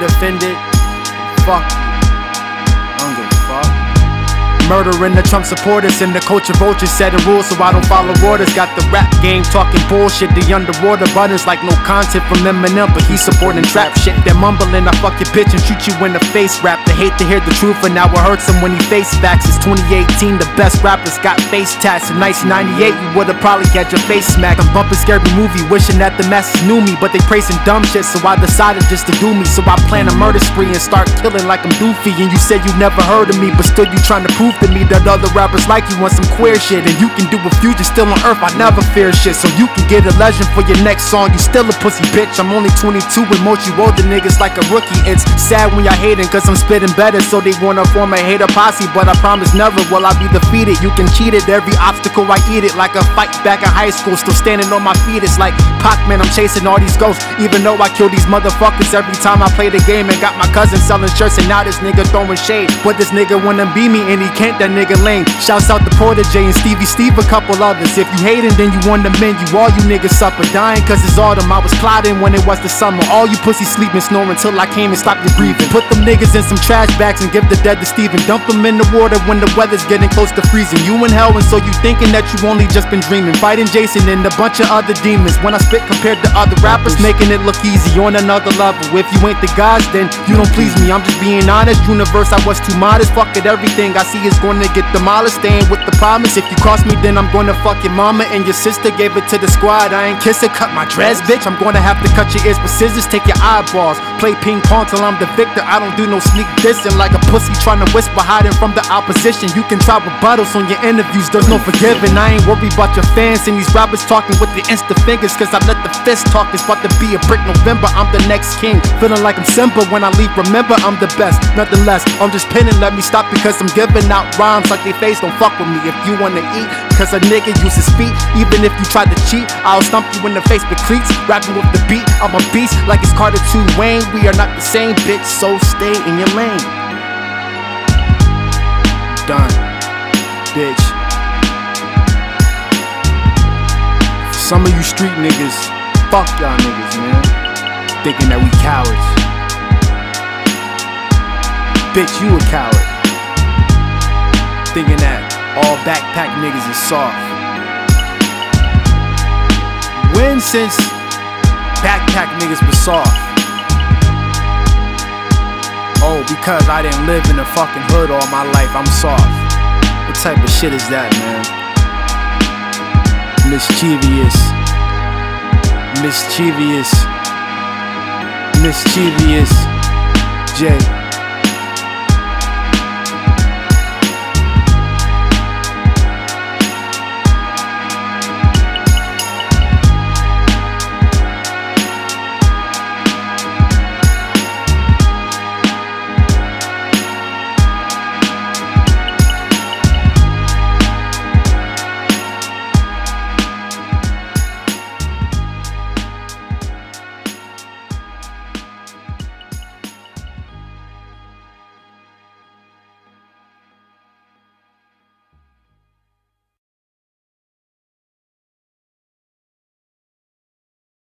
get offended, fuck Murdering the Trump supporters and the culture vultures setting rules so I don't follow orders. Got the rap game talking bullshit. The underwater buttons like no content from Eminem, but he's supporting trap shit. They're mumbling, I fuck your bitch and shoot you in the face. Rap, they hate to hear the truth, and now it hurts him when he face facts. It's 2018, the best rappers got face tats. In 1998, you would've probably had your face smacked. I'm bumping scary movie, wishing that the masses knew me, but they praising dumb shit, so I decided just to do me. So I plan a murder spree and start killing like I'm Doofy. And you said you never heard of me, but still you trying to prove to me that other rappers like you want some queer shit. And you can do a future still on earth, I never fear shit. So you can get a legend for your next song. You still a pussy bitch. I'm only 22 and you older niggas like a rookie. It's sad when y'all hating cause I'm spitting better. So they wanna form a hater posse. But I promise never will I be defeated. You can cheat it, every obstacle I eat it. Like a fight back in high school, still standing on my feet. It's like Pac-Man, I'm chasing all these ghosts. Even though I kill these motherfuckers every time I play the game. And got my cousin selling shirts and now this nigga throwing shade. But this nigga wanna be me and he can't, that nigga lame. Shouts out to Porter J and Stevie Steve, a couple others. If you hating, then you on the menu. All you niggas suffer dying cause it's autumn. I was plotting when it was the summer. All you pussies sleeping, snoring till I came and stopped your breathing. Put them niggas in some trash bags and give the dead to Steven. Dump them in the water when the weather's getting close to freezing. You in hell, and so you thinking that you only just been dreaming. Fighting Jason and a bunch of other demons. When I spit compared to other rappers, making it look easy on another level. If you ain't the gods, then you don't please me. I'm just being honest. Universe, I was too modest. Fuck it, everything I see is gonna get demolished. Staying with the promise. If you cross me, then I'm gonna fuck your mama and your sister. Gave it to the squad. I ain't kiss it, cut my dress, bitch. I'm gonna have to cut your ears with scissors. Take your eyeballs. Play ping pong till I'm the victor. I don't do no sneak dissing like a pussy trying to whisper, hiding from the opposition. You can try rebuttals on your interviews. There's no forgiving. I ain't worried about your fans and these rappers talking with the insta fingers. Cause I let the fist talk. It's about to be a brick November. I'm the next king. Feeling like I'm Simba when I leave. Remember, I'm the best. Nothing less. I'm just pinning. Let me stop because I'm giving out rhymes like they face. Don't fuck with me if you wanna eat. Cause a nigga uses feet. Even if you try to cheat, I'll stump you in the face with cleats. Rapping with the beat. I'm a beast like it's Carter 2 Wayne. We are not the same, bitch. So stay in your lane. Done, bitch. Some of you street niggas, fuck y'all niggas, man. Thinking that we cowards. Bitch, you a coward. Thinking that all backpack niggas is soft. When since backpack niggas was soft? Oh, because I didn't live in the fucking hood all my life, I'm soft. What type of shit is that, man? Mischievous. Mischievous. Mischievous. J.